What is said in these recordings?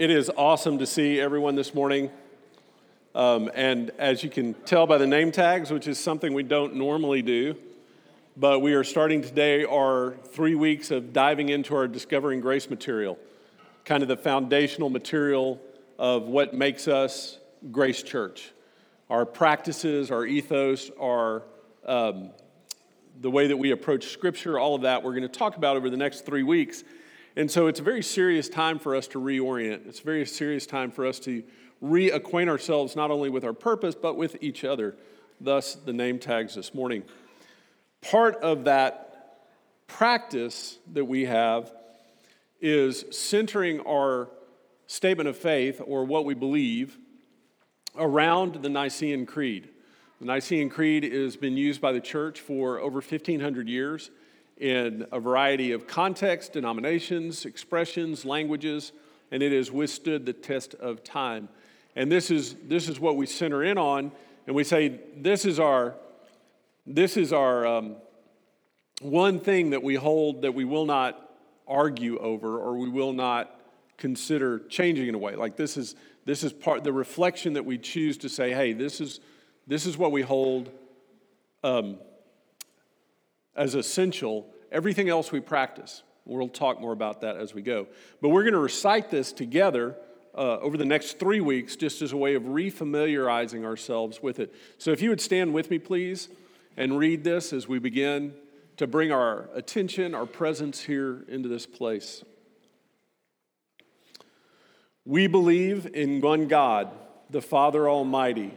It is awesome to see everyone this morning. Um, and as you can tell by the name tags, which is something we don't normally do, but we are starting today our three weeks of diving into our Discovering Grace material, kind of the foundational material of what makes us Grace Church. Our practices, our ethos, our um, the way that we approach Scripture, all of that, we're going to talk about over the next three weeks. And so it's a very serious time for us to reorient. It's a very serious time for us to reacquaint ourselves not only with our purpose, but with each other. Thus, the name tags this morning. Part of that practice that we have is centering our statement of faith or what we believe around the Nicene Creed. The Nicene Creed has been used by the church for over 1,500 years in a variety of contexts, denominations, expressions, languages, and it has withstood the test of time. And this is, this is what we center in on, and we say this is our, this is our um, one thing that we hold that we will not argue over or we will not consider changing in a way. Like this is, this is part, the reflection that we choose to say, hey, this is, this is what we hold. Um, as essential, everything else we practice. We'll talk more about that as we go. But we're going to recite this together uh, over the next three weeks just as a way of refamiliarizing ourselves with it. So if you would stand with me, please, and read this as we begin to bring our attention, our presence here into this place. We believe in one God, the Father Almighty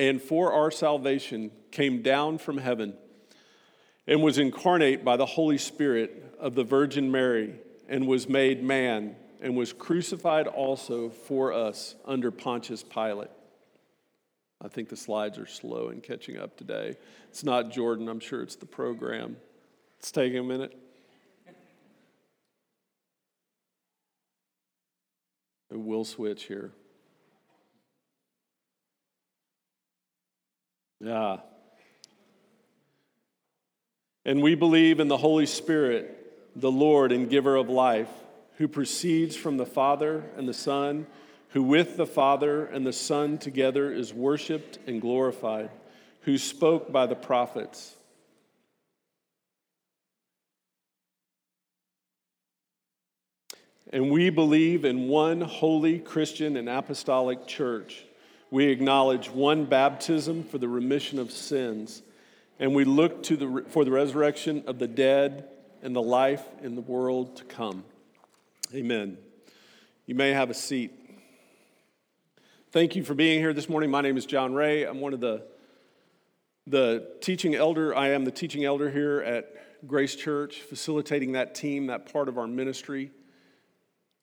and for our salvation came down from heaven and was incarnate by the Holy Spirit of the Virgin Mary and was made man and was crucified also for us under Pontius Pilate. I think the slides are slow in catching up today. It's not Jordan, I'm sure it's the program. It's taking a minute. We'll switch here. Yeah. And we believe in the Holy Spirit, the Lord and giver of life, who proceeds from the Father and the Son, who with the Father and the Son together is worshiped and glorified, who spoke by the prophets. And we believe in one holy Christian and apostolic church we acknowledge one baptism for the remission of sins, and we look to the, for the resurrection of the dead and the life in the world to come. Amen. You may have a seat. Thank you for being here this morning. My name is John Ray. I'm one of the, the teaching elder. I am the teaching elder here at Grace Church, facilitating that team, that part of our ministry.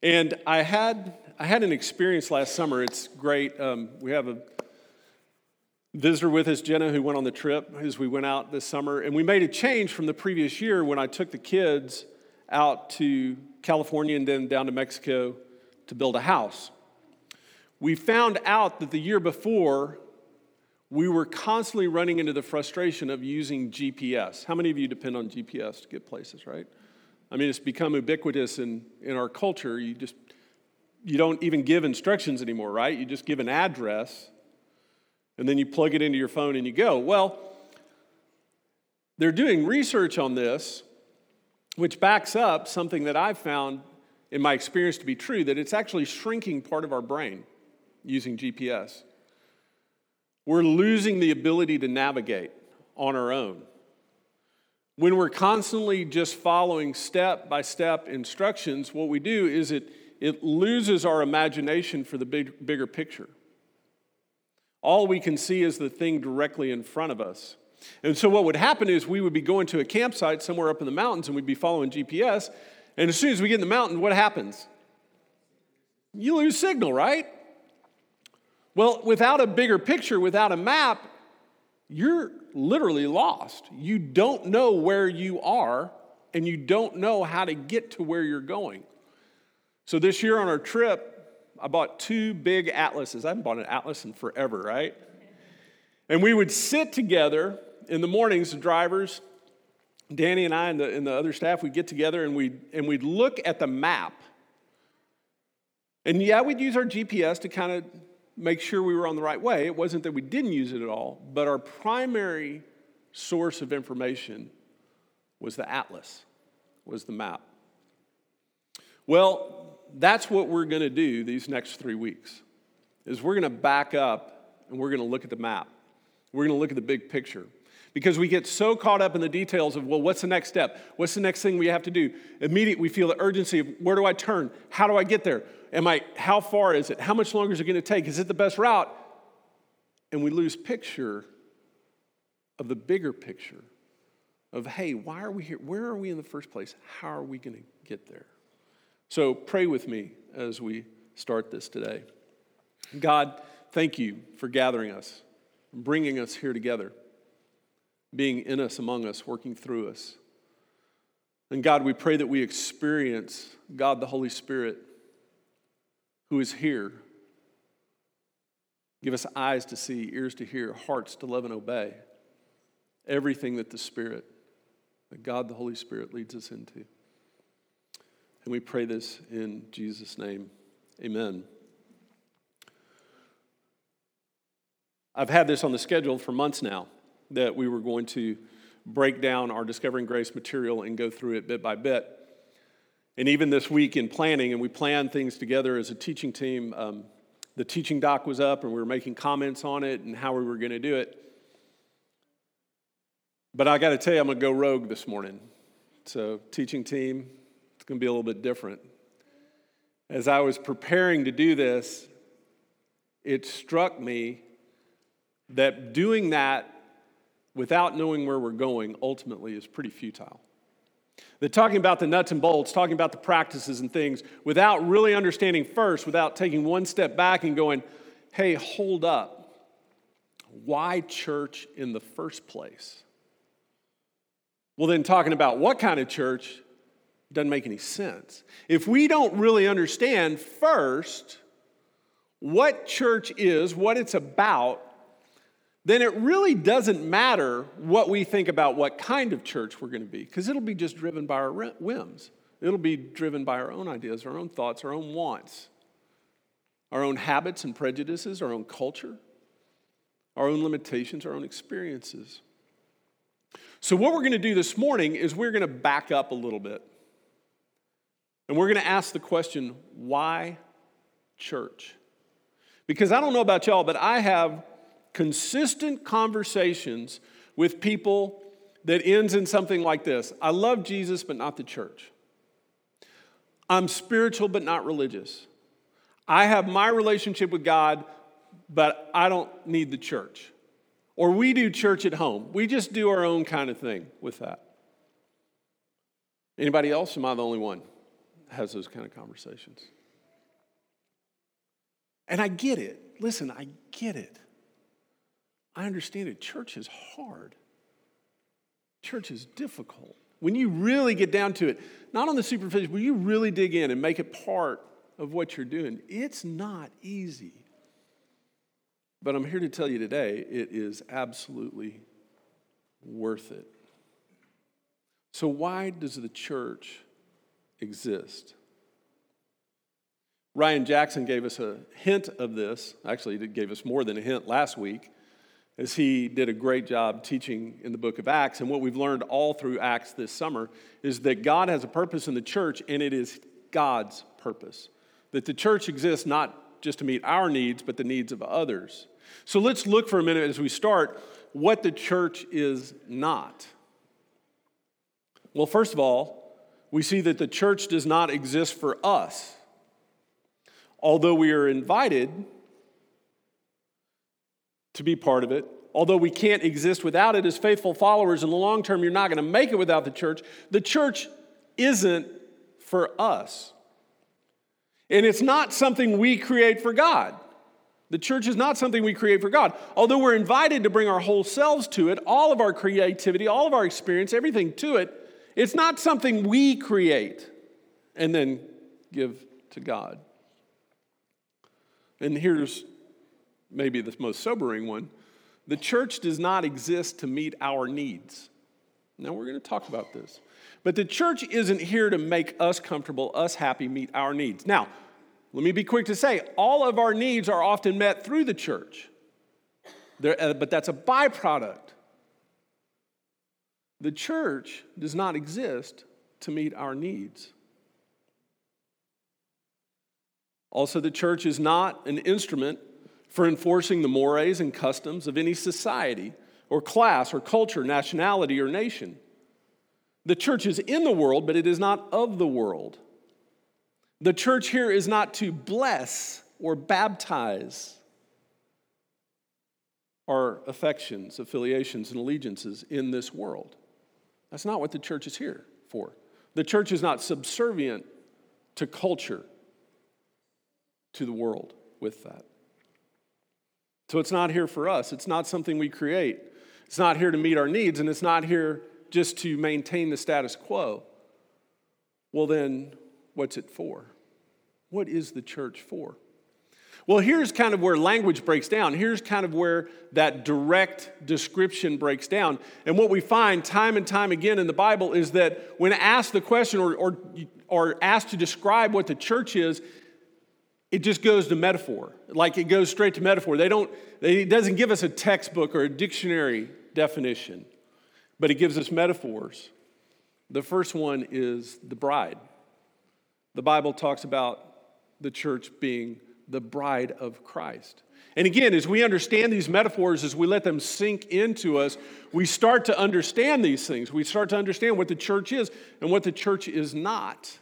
And I had, I had an experience last summer. It's great. Um, we have a visitor with us, Jenna, who went on the trip as we went out this summer. And we made a change from the previous year when I took the kids out to California and then down to Mexico to build a house. We found out that the year before, we were constantly running into the frustration of using GPS. How many of you depend on GPS to get places, right? I mean, it's become ubiquitous in, in our culture. You just, you don't even give instructions anymore, right? You just give an address and then you plug it into your phone and you go. Well, they're doing research on this, which backs up something that I've found in my experience to be true that it's actually shrinking part of our brain using GPS. We're losing the ability to navigate on our own. When we're constantly just following step by step instructions, what we do is it, it loses our imagination for the big, bigger picture. All we can see is the thing directly in front of us. And so, what would happen is we would be going to a campsite somewhere up in the mountains and we'd be following GPS. And as soon as we get in the mountain, what happens? You lose signal, right? Well, without a bigger picture, without a map, you're literally lost. You don't know where you are, and you don't know how to get to where you're going. So this year on our trip, I bought two big atlases. I haven't bought an atlas in forever, right? And we would sit together in the mornings, the drivers, Danny and I and the, and the other staff, we'd get together and we'd, and we'd look at the map. And yeah, we'd use our GPS to kind of make sure we were on the right way. It wasn't that we didn't use it at all, but our primary source of information was the atlas, was the map. Well, that's what we're going to do these next 3 weeks. Is we're going to back up and we're going to look at the map. We're going to look at the big picture. Because we get so caught up in the details of, well, what's the next step? What's the next thing we have to do? Immediately, we feel the urgency of where do I turn? How do I get there? Am I, how far is it? How much longer is it going to take? Is it the best route? And we lose picture of the bigger picture of, hey, why are we here? Where are we in the first place? How are we going to get there? So pray with me as we start this today. God, thank you for gathering us, bringing us here together, being in us, among us, working through us. And God, we pray that we experience God the Holy Spirit who is here. Give us eyes to see, ears to hear, hearts to love and obey. Everything that the Spirit, that God the Holy Spirit leads us into. And we pray this in Jesus' name. Amen. I've had this on the schedule for months now that we were going to break down our Discovering Grace material and go through it bit by bit. And even this week in planning, and we planned things together as a teaching team, um, the teaching doc was up and we were making comments on it and how we were going to do it. But I got to tell you, I'm going to go rogue this morning. So, teaching team, going to be a little bit different. As I was preparing to do this, it struck me that doing that without knowing where we're going ultimately is pretty futile. That talking about the nuts and bolts, talking about the practices and things, without really understanding first, without taking one step back and going, hey, hold up. Why church in the first place? Well, then talking about what kind of church doesn't make any sense. If we don't really understand first what church is, what it's about, then it really doesn't matter what we think about what kind of church we're going to be, because it'll be just driven by our whims. It'll be driven by our own ideas, our own thoughts, our own wants, our own habits and prejudices, our own culture, our own limitations, our own experiences. So, what we're going to do this morning is we're going to back up a little bit. And we're going to ask the question why church? Because I don't know about y'all, but I have consistent conversations with people that ends in something like this I love Jesus, but not the church. I'm spiritual, but not religious. I have my relationship with God, but I don't need the church. Or we do church at home. We just do our own kind of thing with that. Anybody else? Am I the only one has those kind of conversations? And I get it. Listen, I get it. I understand it. Church is hard, church is difficult. When you really get down to it, not on the superficial, but you really dig in and make it part of what you're doing, it's not easy. But I'm here to tell you today, it is absolutely worth it. So, why does the church exist? Ryan Jackson gave us a hint of this. Actually, he gave us more than a hint last week as he did a great job teaching in the book of Acts. And what we've learned all through Acts this summer is that God has a purpose in the church, and it is God's purpose. That the church exists not just to meet our needs, but the needs of others. So let's look for a minute as we start what the church is not. Well, first of all, we see that the church does not exist for us. Although we are invited to be part of it. Although we can't exist without it as faithful followers, in the long term, you're not going to make it without the church. The church isn't for us. And it's not something we create for God. The church is not something we create for God. Although we're invited to bring our whole selves to it, all of our creativity, all of our experience, everything to it, it's not something we create and then give to God. And here's maybe the most sobering one the church does not exist to meet our needs. Now, we're going to talk about this. But the church isn't here to make us comfortable, us happy, meet our needs. Now, let me be quick to say all of our needs are often met through the church, uh, but that's a byproduct. The church does not exist to meet our needs. Also, the church is not an instrument for enforcing the mores and customs of any society or class or culture, nationality or nation. The church is in the world, but it is not of the world. The church here is not to bless or baptize our affections, affiliations, and allegiances in this world. That's not what the church is here for. The church is not subservient to culture, to the world with that. So it's not here for us. It's not something we create. It's not here to meet our needs, and it's not here just to maintain the status quo. Well, then, what's it for? What is the church for? Well, here's kind of where language breaks down. Here's kind of where that direct description breaks down. And what we find time and time again in the Bible is that when asked the question or, or, or asked to describe what the church is, it just goes to metaphor. Like it goes straight to metaphor. They don't, they, it doesn't give us a textbook or a dictionary definition, but it gives us metaphors. The first one is the bride. The Bible talks about the church being the bride of Christ. And again, as we understand these metaphors, as we let them sink into us, we start to understand these things. We start to understand what the church is and what the church is not.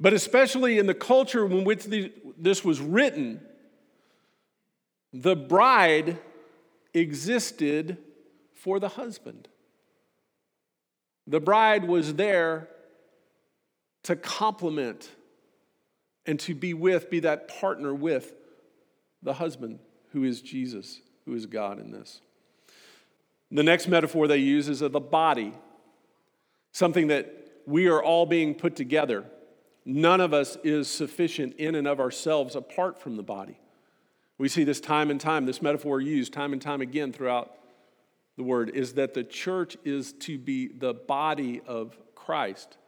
But especially in the culture in which this was written, the bride existed for the husband. The bride was there to complement and to be with, be that partner with the husband who is Jesus, who is God in this. The next metaphor they use is of the body, something that we are all being put together. None of us is sufficient in and of ourselves apart from the body. We see this time and time, this metaphor used time and time again throughout the word, is that the church is to be the body of Christ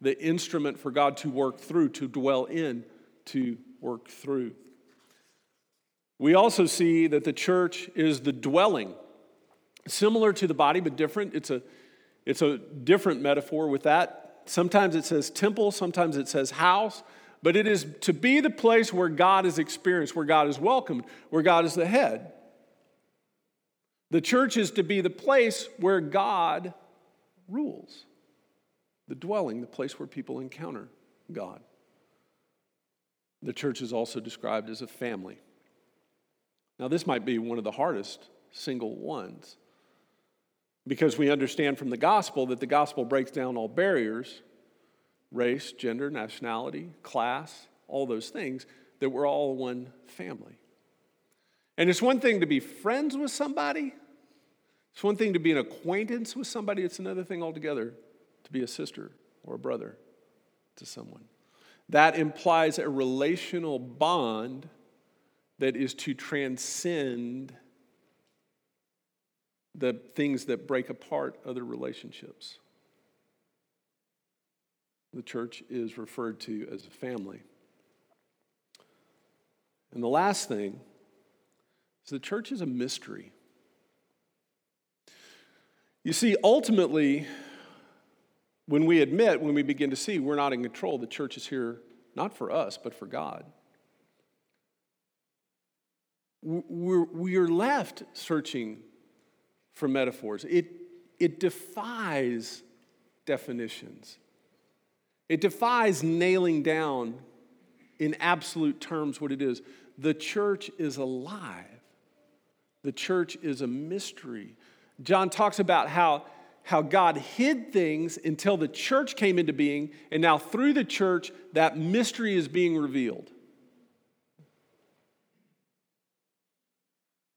the instrument for God to work through, to dwell in, to work through. We also see that the church is the dwelling, similar to the body, but different. It's a, it's a different metaphor with that. Sometimes it says temple, sometimes it says house, but it is to be the place where God is experienced, where God is welcomed, where God is the head. The church is to be the place where God rules the dwelling, the place where people encounter God. The church is also described as a family. Now, this might be one of the hardest single ones because we understand from the gospel that the gospel breaks down all barriers race, gender, nationality, class, all those things, that we're all one family. And it's one thing to be friends with somebody, it's one thing to be an acquaintance with somebody, it's another thing altogether to be a sister or a brother to someone. That implies a relational bond that is to transcend the things that break apart other relationships. The church is referred to as a family. And the last thing is the church is a mystery. You see, ultimately, when we admit, when we begin to see we're not in control, the church is here not for us, but for God. We're, we are left searching for metaphors. It, it defies definitions, it defies nailing down in absolute terms what it is. The church is alive, the church is a mystery. John talks about how how God hid things until the church came into being, and now through the church, that mystery is being revealed.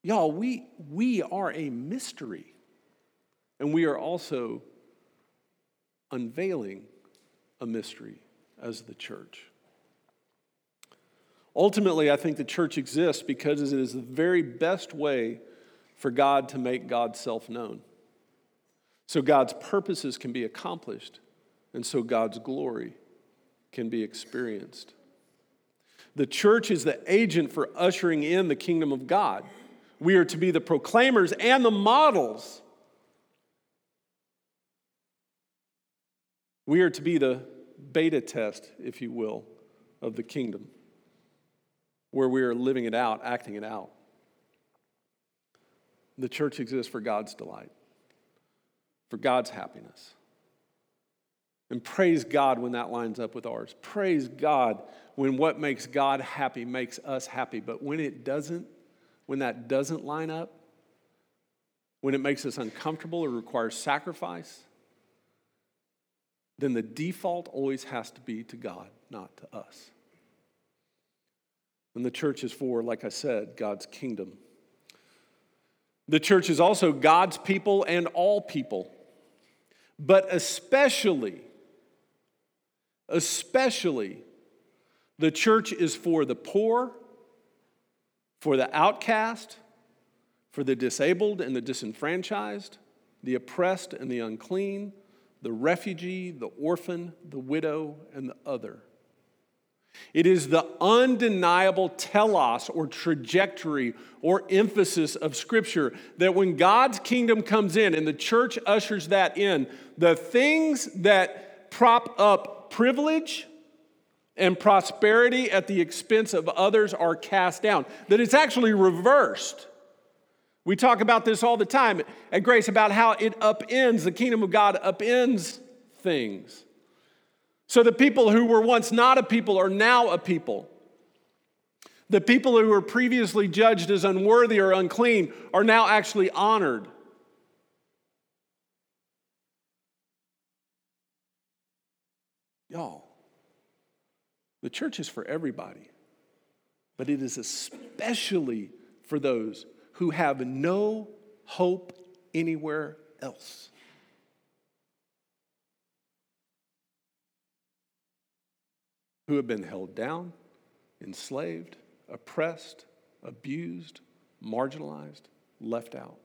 Y'all, we, we are a mystery. And we are also unveiling a mystery as the church. Ultimately, I think the church exists because it is the very best way for God to make God's self known. So God's purposes can be accomplished, and so God's glory can be experienced. The church is the agent for ushering in the kingdom of God. We are to be the proclaimers and the models. We are to be the beta test, if you will, of the kingdom, where we are living it out, acting it out. The church exists for God's delight, for God's happiness. And praise God when that lines up with ours. Praise God when what makes God happy makes us happy. But when it doesn't, when that doesn't line up, when it makes us uncomfortable or requires sacrifice, then the default always has to be to God, not to us. And the church is for, like I said, God's kingdom. The church is also God's people and all people, but especially, especially, the church is for the poor for the outcast, for the disabled and the disenfranchised, the oppressed and the unclean, the refugee, the orphan, the widow, and the other. It is the undeniable telos or trajectory or emphasis of Scripture that when God's kingdom comes in and the church ushers that in, the things that prop up privilege, and prosperity at the expense of others are cast down. That it's actually reversed. We talk about this all the time at Grace about how it upends, the kingdom of God upends things. So the people who were once not a people are now a people. The people who were previously judged as unworthy or unclean are now actually honored. Y'all, the church is for everybody, but it is especially for those who have no hope anywhere else. Who have been held down, enslaved, oppressed, abused, marginalized, left out.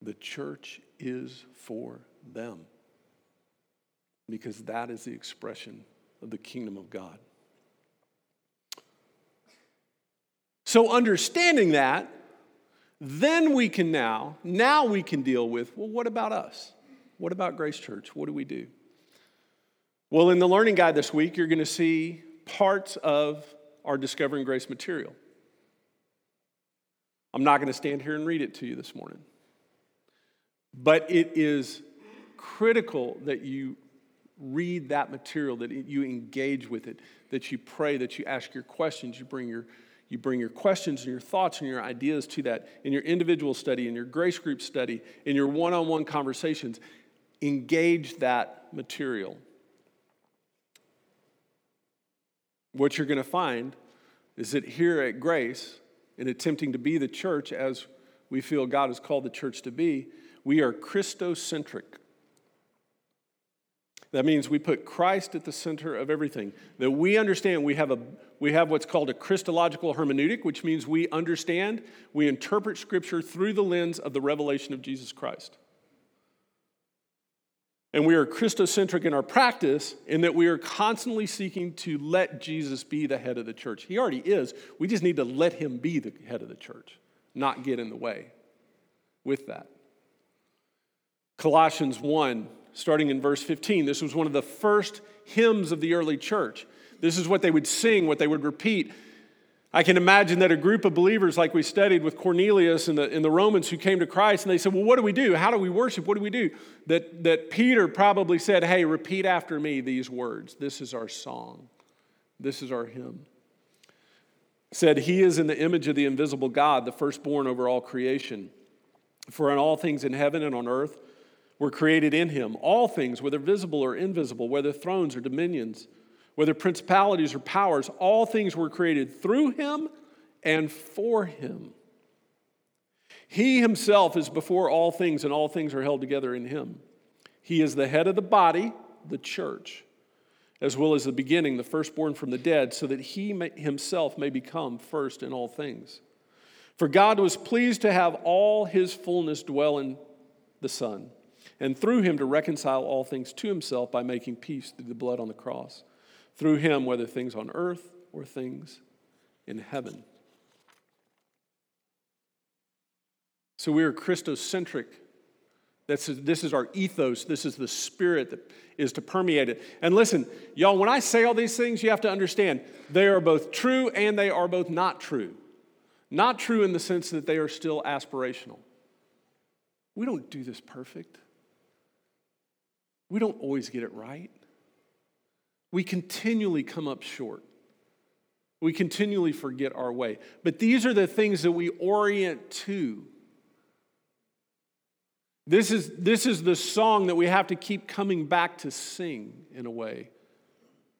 The church is for them because that is the expression of the kingdom of God. So, understanding that, then we can now, now we can deal with well, what about us? What about Grace Church? What do we do? Well, in the learning guide this week, you're going to see parts of our Discovering Grace material. I'm not going to stand here and read it to you this morning. But it is critical that you read that material, that you engage with it, that you pray, that you ask your questions, you bring your you bring your questions and your thoughts and your ideas to that in your individual study, in your grace group study, in your one on one conversations. Engage that material. What you're going to find is that here at Grace, in attempting to be the church as we feel God has called the church to be, we are Christocentric. That means we put Christ at the center of everything. That we understand we have, a, we have what's called a Christological hermeneutic, which means we understand, we interpret Scripture through the lens of the revelation of Jesus Christ. And we are Christocentric in our practice in that we are constantly seeking to let Jesus be the head of the church. He already is. We just need to let him be the head of the church, not get in the way with that. Colossians 1 starting in verse 15. This was one of the first hymns of the early church. This is what they would sing, what they would repeat. I can imagine that a group of believers, like we studied with Cornelius and the, and the Romans who came to Christ, and they said, Well, what do we do? How do we worship? What do we do? That, that Peter probably said, Hey, repeat after me these words. This is our song, this is our hymn. Said, He is in the image of the invisible God, the firstborn over all creation. For in all things in heaven and on earth, were created in him. All things, whether visible or invisible, whether thrones or dominions, whether principalities or powers, all things were created through him and for him. He himself is before all things, and all things are held together in him. He is the head of the body, the church, as well as the beginning, the firstborn from the dead, so that he may, himself may become first in all things. For God was pleased to have all his fullness dwell in the Son, and through him to reconcile all things to himself by making peace through the blood on the cross. Through him, whether things on earth or things in heaven. So we are Christocentric. That's, this is our ethos. This is the spirit that is to permeate it. And listen, y'all, when I say all these things, you have to understand they are both true and they are both not true. Not true in the sense that they are still aspirational. We don't do this perfect. We don't always get it right. We continually come up short. We continually forget our way. But these are the things that we orient to. This is, this is the song that we have to keep coming back to sing in a way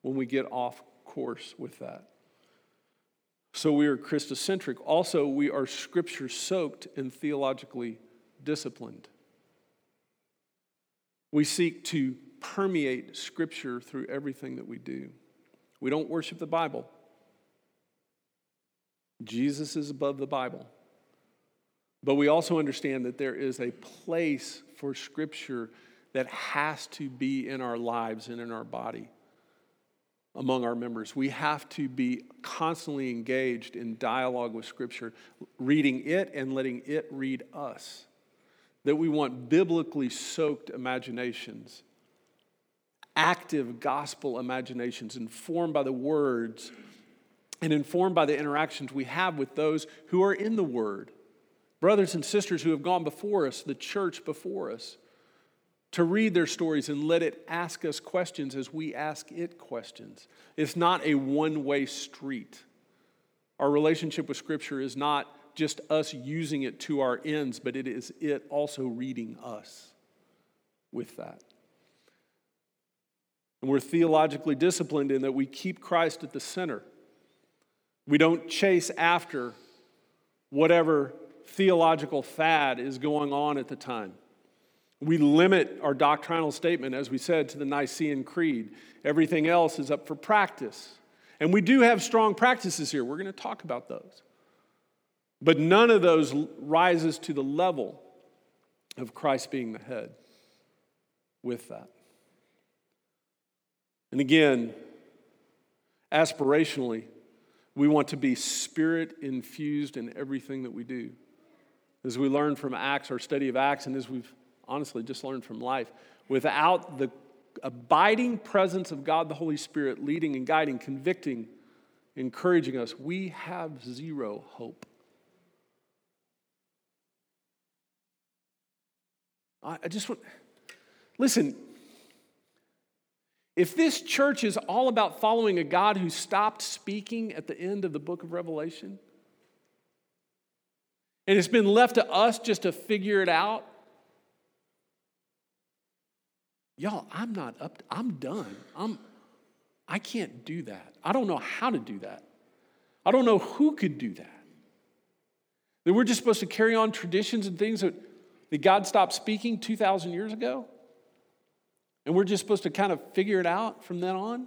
when we get off course with that. So we are Christocentric. Also, we are scripture soaked and theologically disciplined. We seek to permeate scripture through everything that we do. We don't worship the Bible. Jesus is above the Bible. But we also understand that there is a place for Scripture that has to be in our lives and in our body among our members. We have to be constantly engaged in dialogue with Scripture, reading it and letting it read us. That we want biblically soaked imaginations, active gospel imaginations, informed by the words and informed by the interactions we have with those who are in the Word brothers and sisters who have gone before us, the church before us, to read their stories and let it ask us questions as we ask it questions. It's not a one way street. Our relationship with Scripture is not just us using it to our ends, but it is it also reading us with that. And we're theologically disciplined in that we keep Christ at the center. We don't chase after whatever theological fad is going on at the time. We limit our doctrinal statement, as we said, to the Nicene Creed. Everything else is up for practice. And we do have strong practices here. We're going to talk about those. But none of those rises to the level of Christ being the head with that. And again, aspirationally, we want to be spirit infused in everything that we do. As we learn from Acts, our study of Acts, and as we've honestly just learned from life, without the abiding presence of God the Holy Spirit leading and guiding, convicting, encouraging us, we have zero hope. I just want, listen, if this church is all about following a God who stopped speaking at the end of the book of Revelation, and it's been left to us just to figure it out. Y'all, I'm not up, to, I'm done. I'm, I can't do that. I don't know how to do that. I don't know who could do that. That we're just supposed to carry on traditions and things that, that God stopped speaking 2,000 years ago. And we're just supposed to kind of figure it out from then on.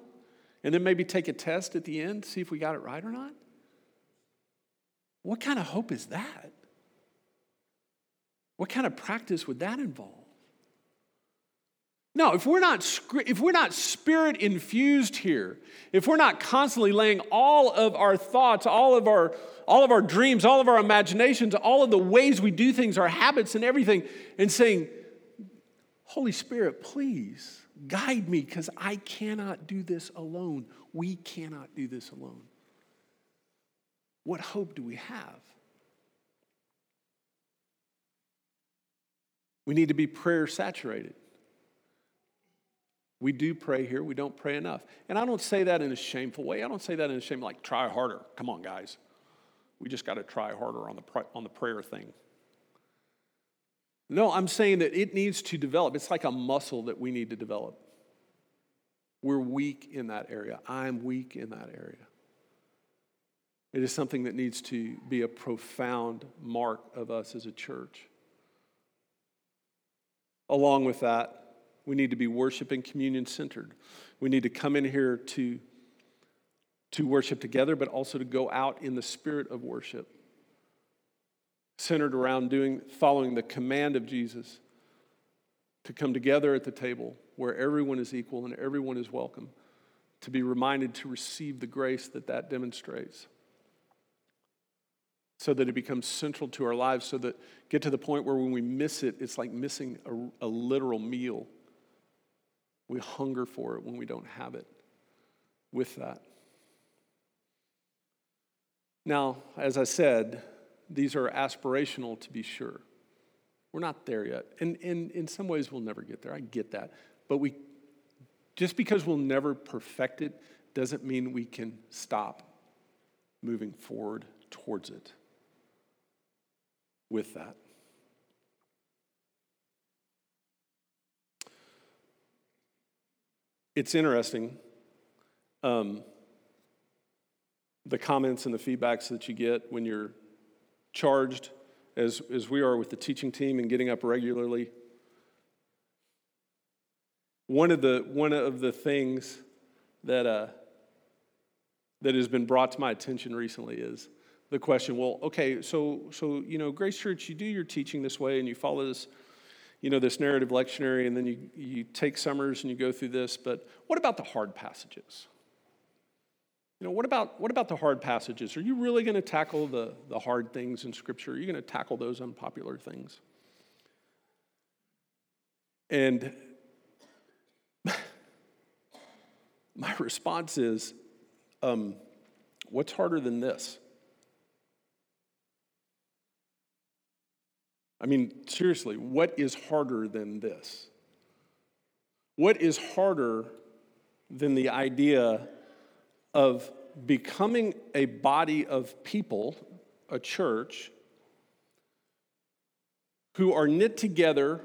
And then maybe take a test at the end, see if we got it right or not. What kind of hope is that? What kind of practice would that involve? No, if we're not if we're not spirit infused here, if we're not constantly laying all of our thoughts, all of our all of our dreams, all of our imaginations, all of the ways we do things, our habits and everything and saying, "Holy Spirit, please guide me because I cannot do this alone. We cannot do this alone." What hope do we have? We need to be prayer saturated. We do pray here, we don't pray enough. And I don't say that in a shameful way. I don't say that in a shame like try harder. Come on, guys. We just got to try harder on the, on the prayer thing. No, I'm saying that it needs to develop. It's like a muscle that we need to develop. We're weak in that area. I'm weak in that area. It is something that needs to be a profound mark of us as a church. Along with that, we need to be worship and communion centered. We need to come in here to, to worship together, but also to go out in the spirit of worship, centered around doing, following the command of Jesus to come together at the table where everyone is equal and everyone is welcome, to be reminded to receive the grace that that demonstrates so that it becomes central to our lives, so that get to the point where when we miss it, it's like missing a, a literal meal. We hunger for it when we don't have it with that. Now, as I said, these are aspirational to be sure. We're not there yet. And, and in some ways, we'll never get there. I get that. But we, just because we'll never perfect it doesn't mean we can stop moving forward towards it with that. It's interesting um, the comments and the feedbacks that you get when you're charged, as, as we are with the teaching team and getting up regularly. One of the, one of the things that, uh, that has been brought to my attention recently is the question, well, okay, so so you know, Grace Church, you do your teaching this way and you follow this, you know, this narrative lectionary, and then you, you take summers and you go through this, but what about the hard passages? You know, what about what about the hard passages? Are you really going to tackle the, the hard things in Scripture? Are you going to tackle those unpopular things? And my response is, um, what's harder than this? I mean, seriously, what is harder than this? What is harder than the idea of becoming a body of people, a church, who are knit together,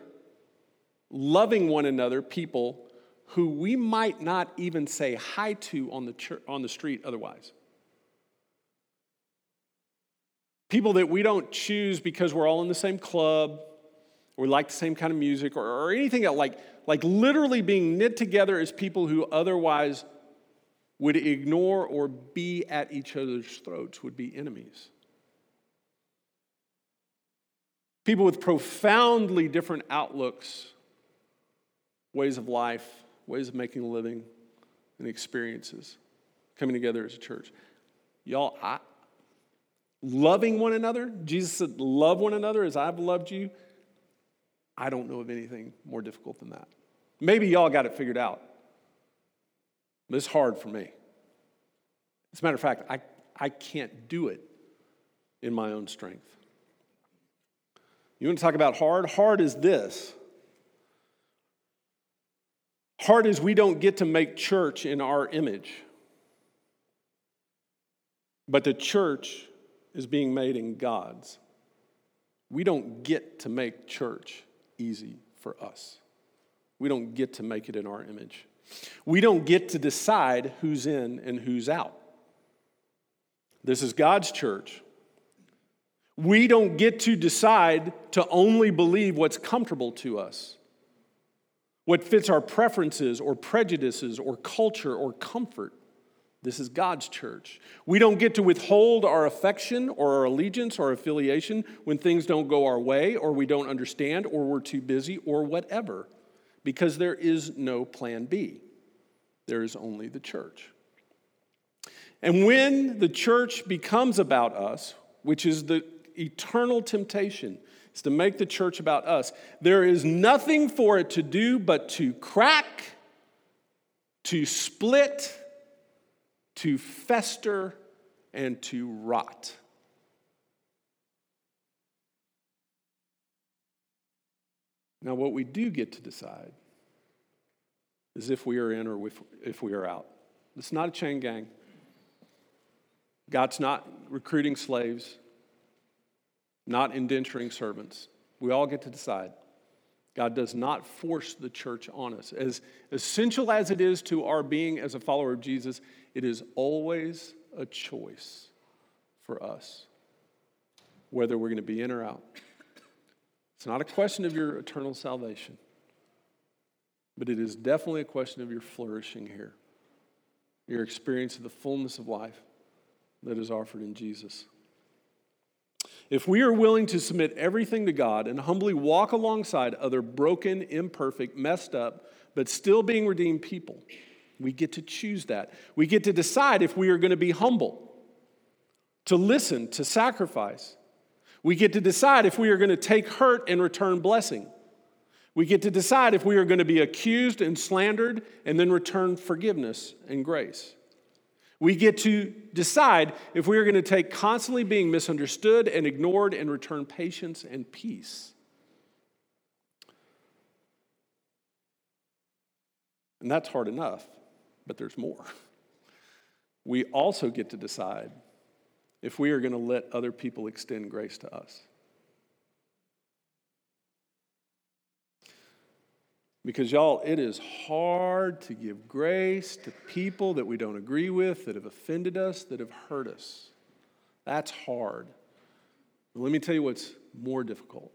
loving one another, people who we might not even say hi to on the, church, on the street otherwise? people that we don't choose because we're all in the same club, or we like the same kind of music, or, or anything else, like, like literally being knit together as people who otherwise would ignore or be at each other's throats, would be enemies. People with profoundly different outlooks, ways of life, ways of making a living, and experiences coming together as a church. Y'all, I, loving one another. Jesus said, Love one another as I've loved you. I don't know of anything more difficult than that. Maybe y'all got it figured out, but it's hard for me. As a matter of fact, I, I can't do it in my own strength. You want to talk about hard? Hard is this. Hard is we don't get to make church in our image. But the church is being made in God's. We don't get to make church easy for us. We don't get to make it in our image. We don't get to decide who's in and who's out. This is God's church. We don't get to decide to only believe what's comfortable to us, what fits our preferences or prejudices or culture or comfort. This is God's church. We don't get to withhold our affection or our allegiance or affiliation when things don't go our way or we don't understand or we're too busy or whatever, because there is no plan B. There is only the church. And when the church becomes about us, which is the eternal temptation, is to make the church about us, there is nothing for it to do but to crack, to split, to fester and to rot. Now, what we do get to decide is if we are in or if, we are out. It's not a chain gang. God's not recruiting slaves, not indenturing servants. We all get to decide. God does not force the church on us. As essential as it is to our being as a follower of Jesus, it is always a choice for us, whether we're going to be in or out. It's not a question of your eternal salvation, but it is definitely a question of your flourishing here, your experience of the fullness of life that is offered in Jesus. If we are willing to submit everything to God and humbly walk alongside other broken, imperfect, messed up, but still being redeemed people, we get to choose that. We get to decide if we are going to be humble, to listen, to sacrifice. We get to decide if we are going to take hurt and return blessing. We get to decide if we are going to be accused and slandered and then return forgiveness and grace. We get to decide if we are going to take constantly being misunderstood and ignored and return patience and peace. And that's hard enough, but there's more. We also get to decide if we are going to let other people extend grace to us. Because, y'all, it is hard to give grace to people that we don't agree with, that have offended us, that have hurt us. That's hard. But let me tell you what's more difficult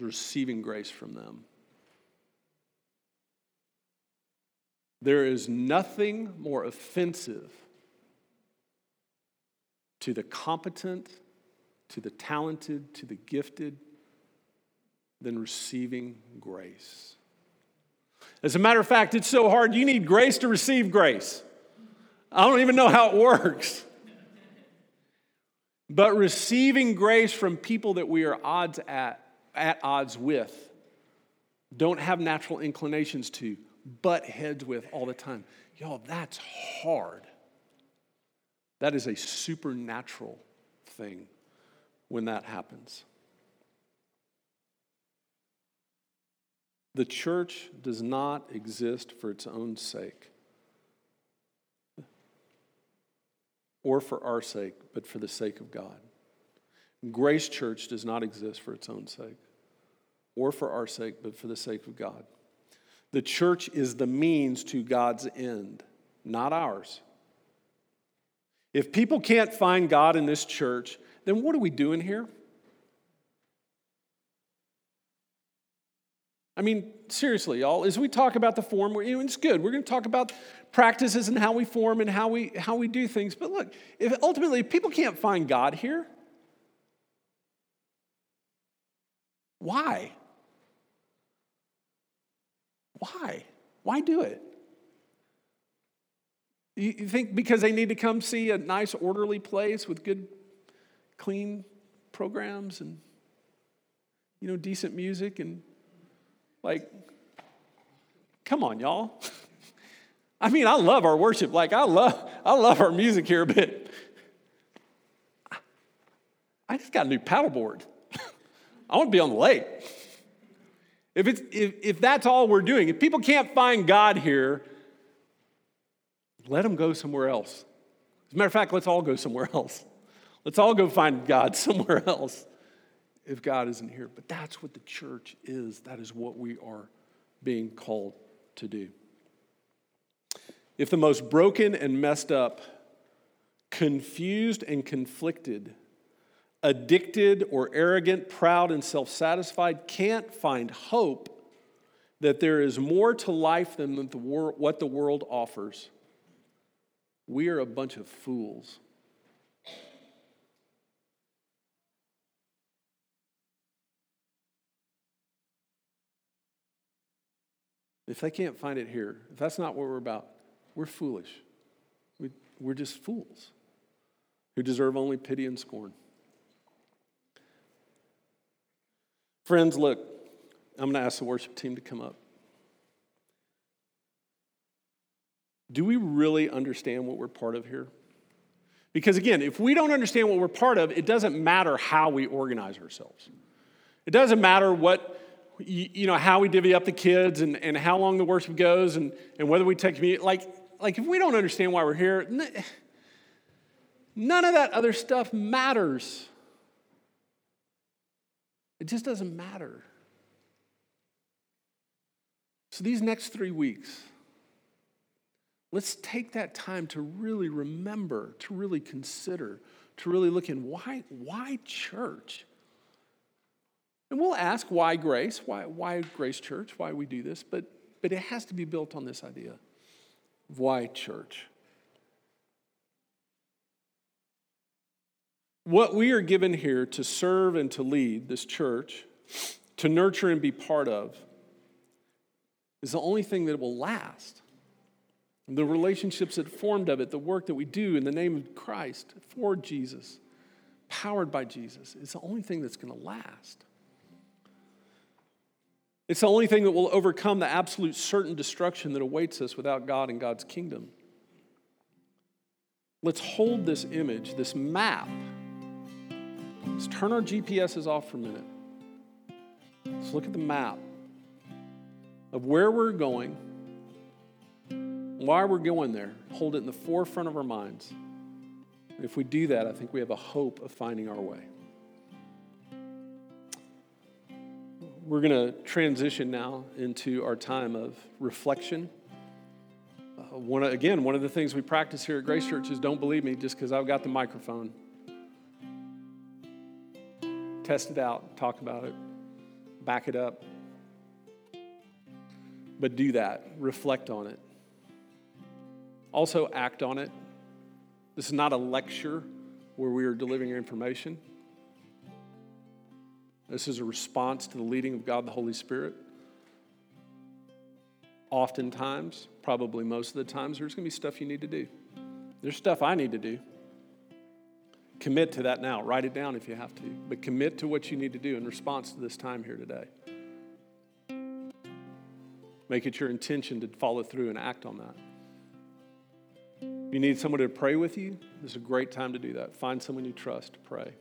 receiving grace from them. There is nothing more offensive to the competent, to the talented, to the gifted than receiving grace. As a matter of fact, it's so hard, you need grace to receive grace. I don't even know how it works. But receiving grace from people that we are odds at, at odds with, don't have natural inclinations to, butt heads with all the time. Y'all, that's hard. That is a supernatural thing when that happens. The church does not exist for its own sake or for our sake, but for the sake of God. Grace Church does not exist for its own sake or for our sake, but for the sake of God. The church is the means to God's end, not ours. If people can't find God in this church, then what are we doing here? I mean, seriously, y'all, as we talk about the form, it's good. We're going to talk about practices and how we form and how we, how we do things. But look, if ultimately if people can't find God here, why? Why? Why do it? You think because they need to come see a nice, orderly place with good, clean programs and, you know, decent music and like, come on, y'all. I mean, I love our worship. Like, I love, I love our music here, but I just got a new paddleboard. I want to be on the lake. If, it's, if, if that's all we're doing, if people can't find God here, let them go somewhere else. As a matter of fact, let's all go somewhere else. Let's all go find God somewhere else if God isn't here. But that's what the church is. That is what we are being called to do. If the most broken and messed up, confused and conflicted, addicted or arrogant, proud and self satisfied can't find hope that there is more to life than what the world offers, we are a bunch of fools. If they can't find it here, if that's not what we're about, we're foolish. We, we're just fools who deserve only pity and scorn. Friends, look, I'm going to ask the worship team to come up. Do we really understand what we're part of here? Because again, if we don't understand what we're part of, it doesn't matter how we organize ourselves. It doesn't matter what you know, how we divvy up the kids and, and how long the worship goes and, and whether we take communion. Like, like, if we don't understand why we're here, none of that other stuff matters. It just doesn't matter. So, these next three weeks, Let's take that time to really remember, to really consider, to really look in why, why church? And we'll ask why grace, why, why Grace Church, why we do this, but, but it has to be built on this idea of why church. What we are given here to serve and to lead this church, to nurture and be part of, is the only thing that will last. The relationships that formed of it, the work that we do in the name of Christ for Jesus, powered by Jesus, is the only thing that's going to last. It's the only thing that will overcome the absolute certain destruction that awaits us without God and God's kingdom. Let's hold this image, this map. Let's turn our GPSs off for a minute. Let's look at the map of where we're going, why we're going there. Hold it in the forefront of our minds. And if we do that, I think we have a hope of finding our way. We're going to transition now into our time of reflection. Uh, one, again, one of the things we practice here at Grace Church is don't believe me just because I've got the microphone. Test it out, talk about it, back it up. But do that, reflect on it. Also, act on it. This is not a lecture where we are delivering information. This is a response to the leading of God the Holy Spirit. Oftentimes, probably most of the times, there's going to be stuff you need to do. There's stuff I need to do. Commit to that now. Write it down if you have to. But commit to what you need to do in response to this time here today. Make it your intention to follow through and act on that. If you need someone to pray with you, this is a great time to do that. Find someone you trust to pray.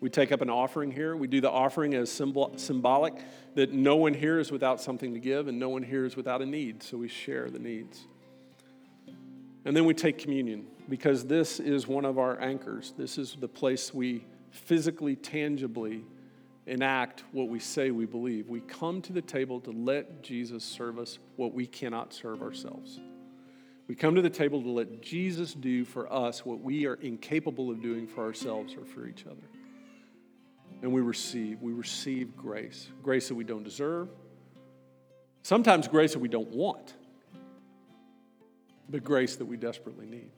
We take up an offering here. We do the offering as symbol, symbolic that no one here is without something to give and no one here is without a need. So we share the needs. And then we take communion because this is one of our anchors. This is the place we physically, tangibly enact what we say we believe. We come to the table to let Jesus serve us what we cannot serve ourselves. We come to the table to let Jesus do for us what we are incapable of doing for ourselves or for each other and we receive. We receive grace grace that we don't deserve, sometimes grace that we don't want, but grace that we desperately need.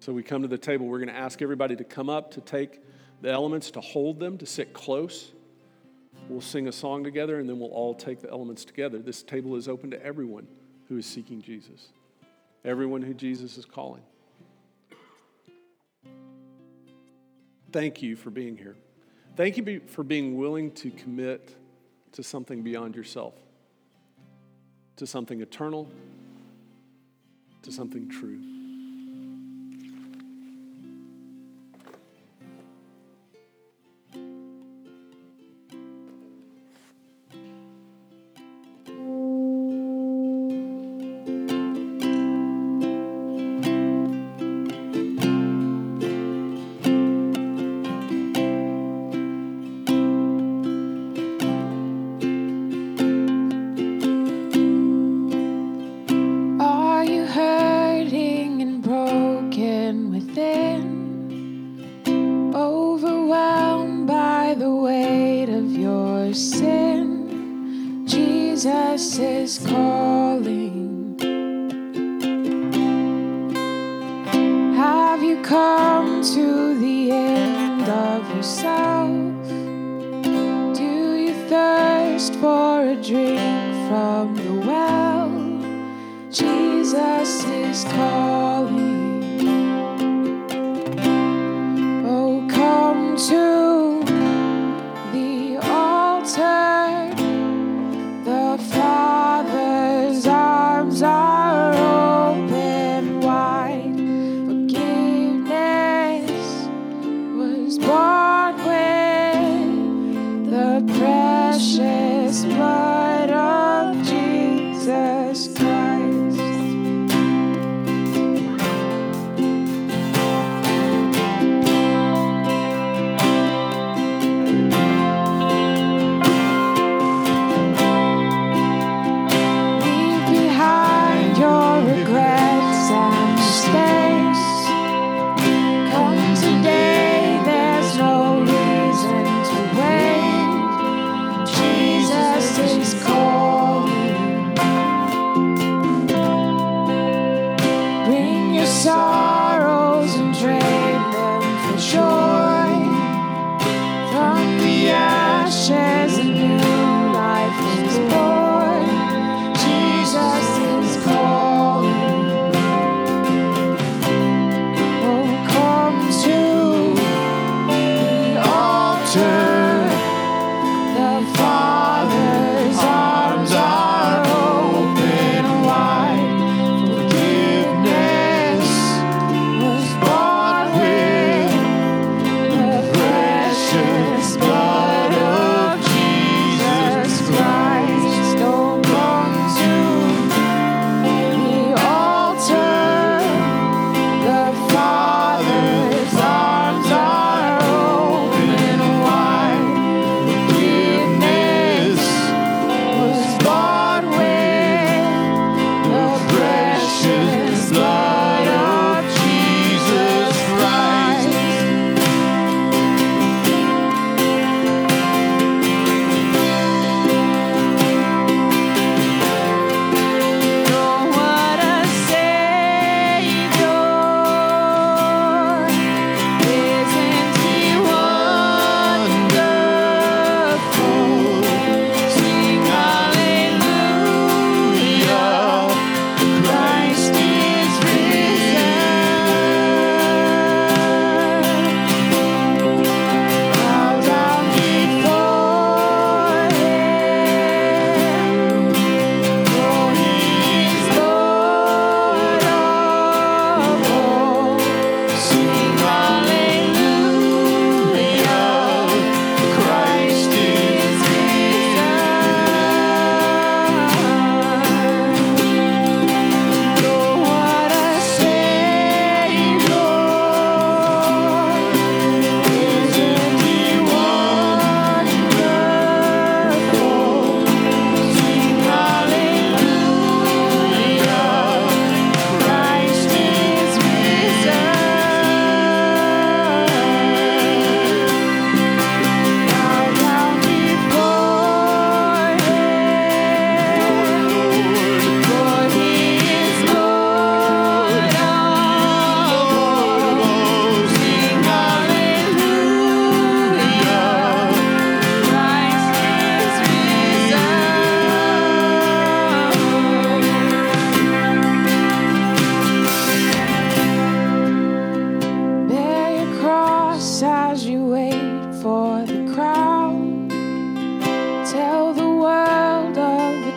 So we come to the table. We're going to ask everybody to come up, to take the elements, to hold them, to sit close. We'll sing a song together, and then we'll all take the elements together. This table is open to everyone who is seeking Jesus, everyone who Jesus is calling. thank you for being here. Thank you for being willing to commit to something beyond yourself, to something eternal, to something true.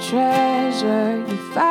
treasure you find.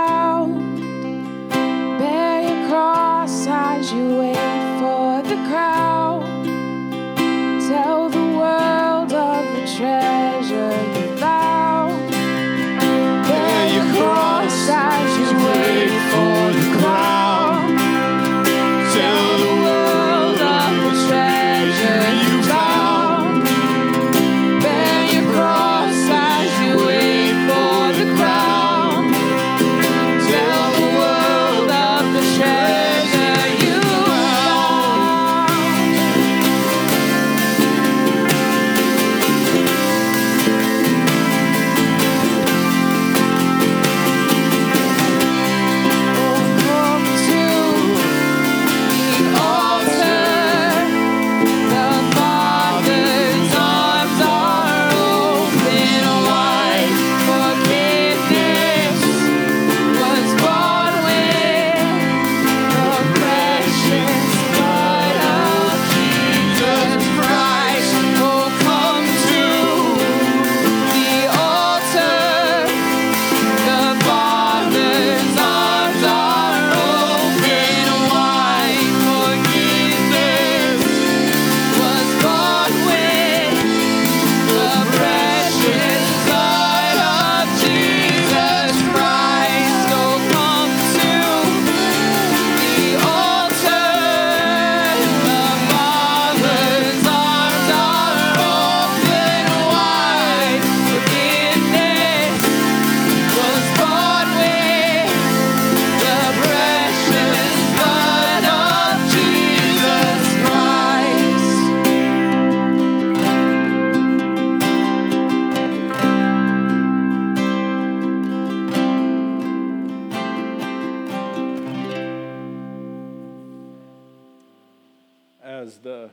As the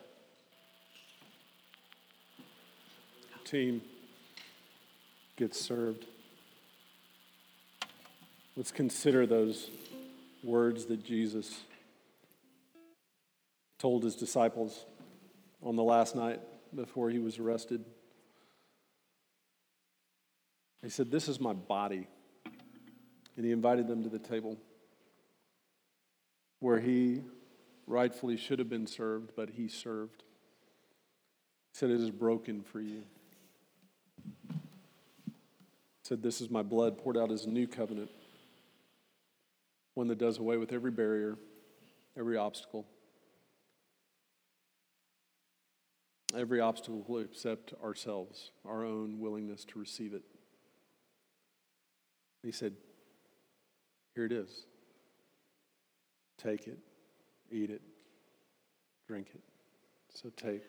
team gets served, let's consider those words that Jesus told his disciples on the last night before he was arrested. He said, This is my body. And he invited them to the table where he rightfully should have been served, but he served. He said, It is broken for you. He said, This is my blood poured out as a new covenant, one that does away with every barrier, every obstacle. Every obstacle except ourselves, our own willingness to receive it. He said, Here it is. Take it, eat it, drink it. So take.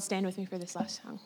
Stand with me for this last song.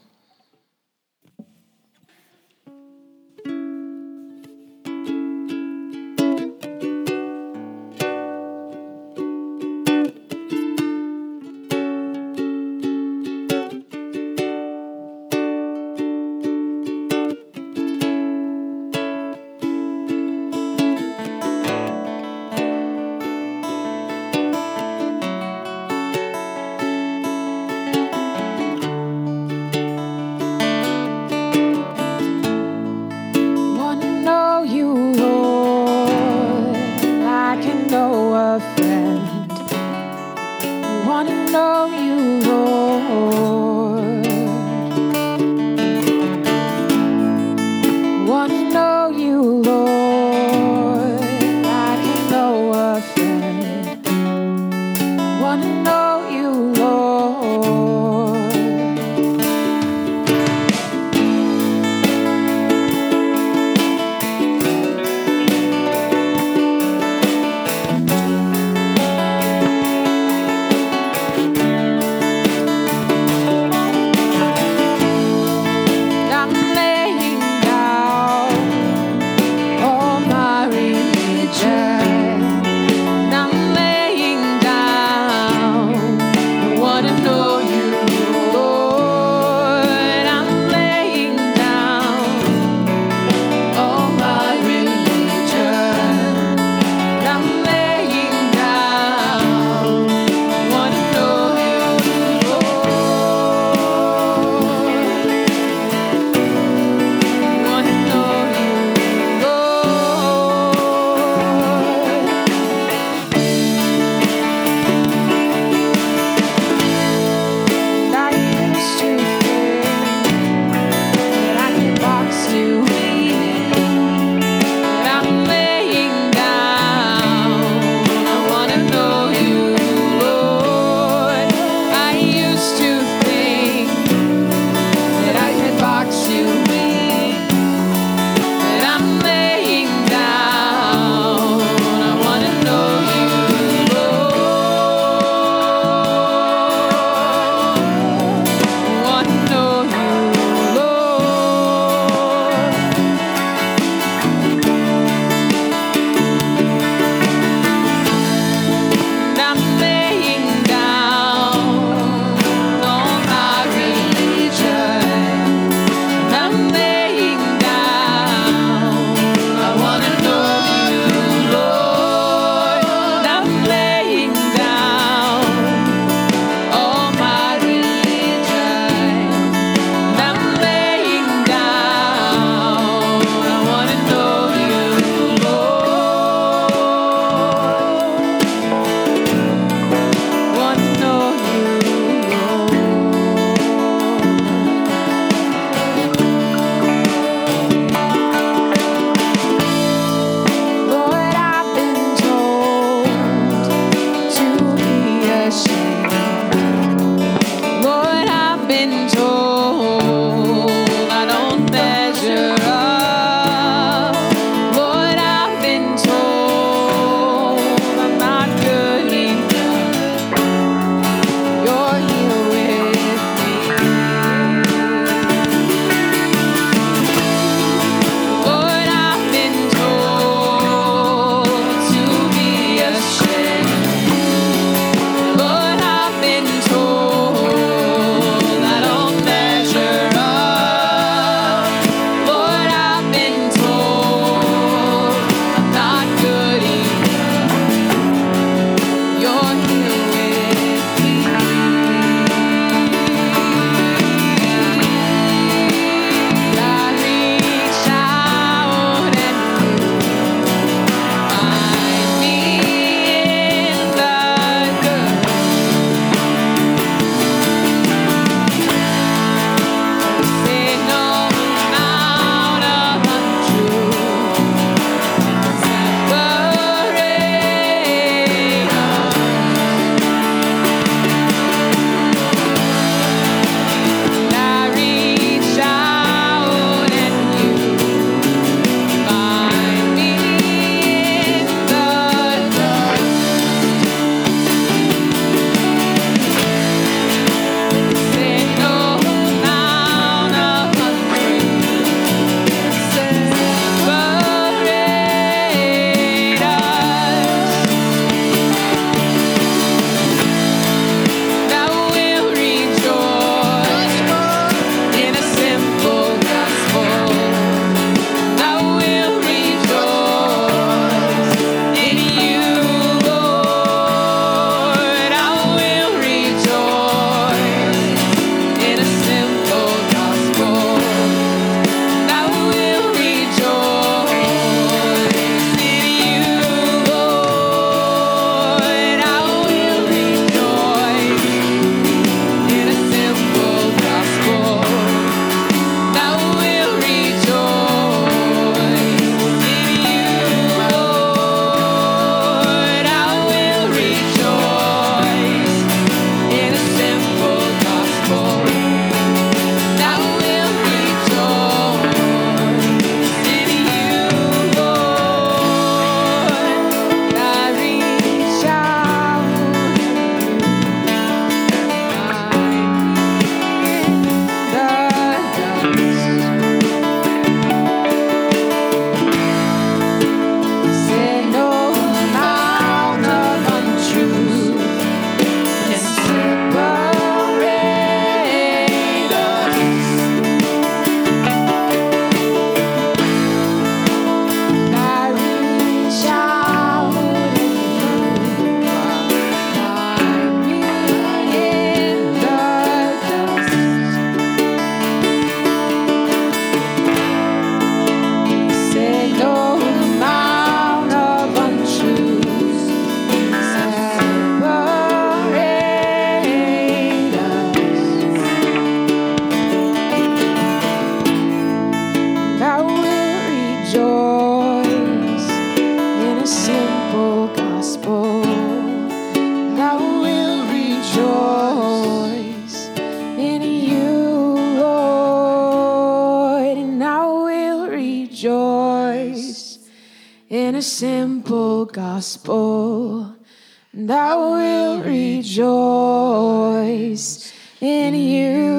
In you,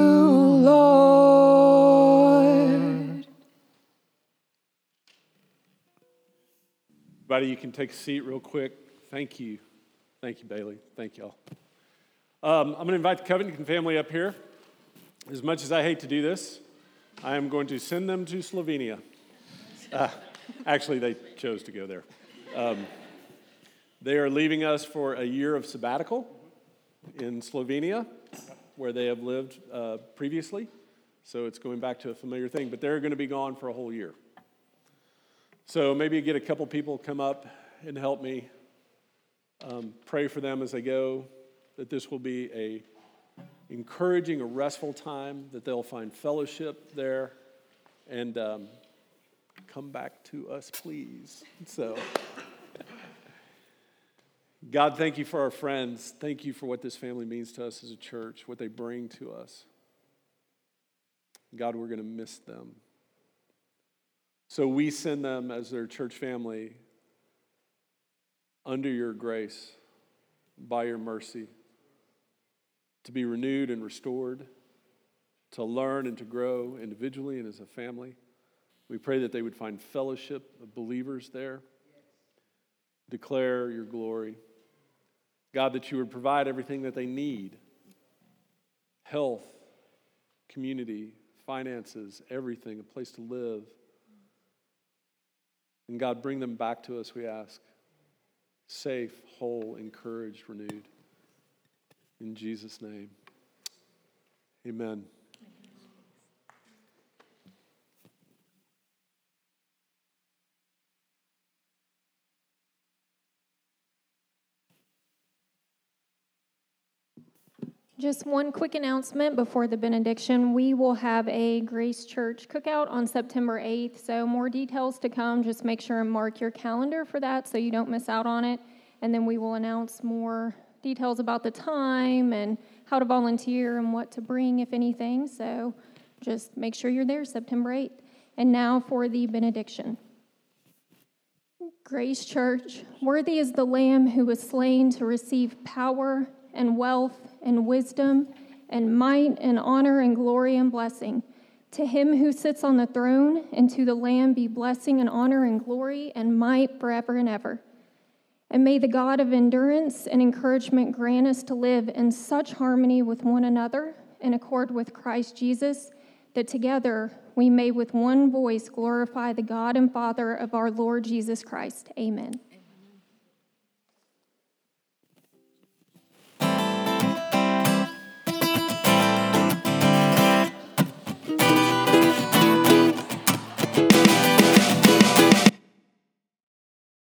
Lord. Everybody, you can take a seat real quick. Thank you. Thank you, Bailey. Thank y'all. Um, I'm going to invite the Covington family up here. As much as I hate to do this, I am going to send them to Slovenia. Uh, actually, they chose to go there. Um, they are leaving us for a year of sabbatical in Slovenia, where they have lived uh, previously. So it's going back to a familiar thing, but they're going to be gone for a whole year. So maybe get a couple people come up and help me um, pray for them as they go. That this will be a encouraging, a restful time. That they'll find fellowship there, and um, come back to us, please. So. God, thank you for our friends. Thank you for what this family means to us as a church, what they bring to us. God, we're going to miss them. So we send them as their church family under your grace, by your mercy, to be renewed and restored, to learn and to grow individually and as a family. We pray that they would find fellowship of believers there, declare your glory. God, that you would provide everything that they need health, community, finances, everything, a place to live. And God, bring them back to us, we ask. Safe, whole, encouraged, renewed. In Jesus' name, amen. Just one quick announcement before the benediction. We will have a Grace Church cookout on September 8th. So, more details to come. Just make sure and mark your calendar for that so you don't miss out on it. And then we will announce more details about the time and how to volunteer and what to bring, if anything. So, just make sure you're there September 8th. And now for the benediction. Grace Church, worthy is the Lamb who was slain to receive power and wealth and wisdom and might and honor and glory and blessing. To him who sits on the throne and to the Lamb be blessing and honor and glory and might forever and ever. And may the God of endurance and encouragement grant us to live in such harmony with one another in accord with Christ Jesus, that together we may with one voice glorify the God and Father of our Lord Jesus Christ. Amen.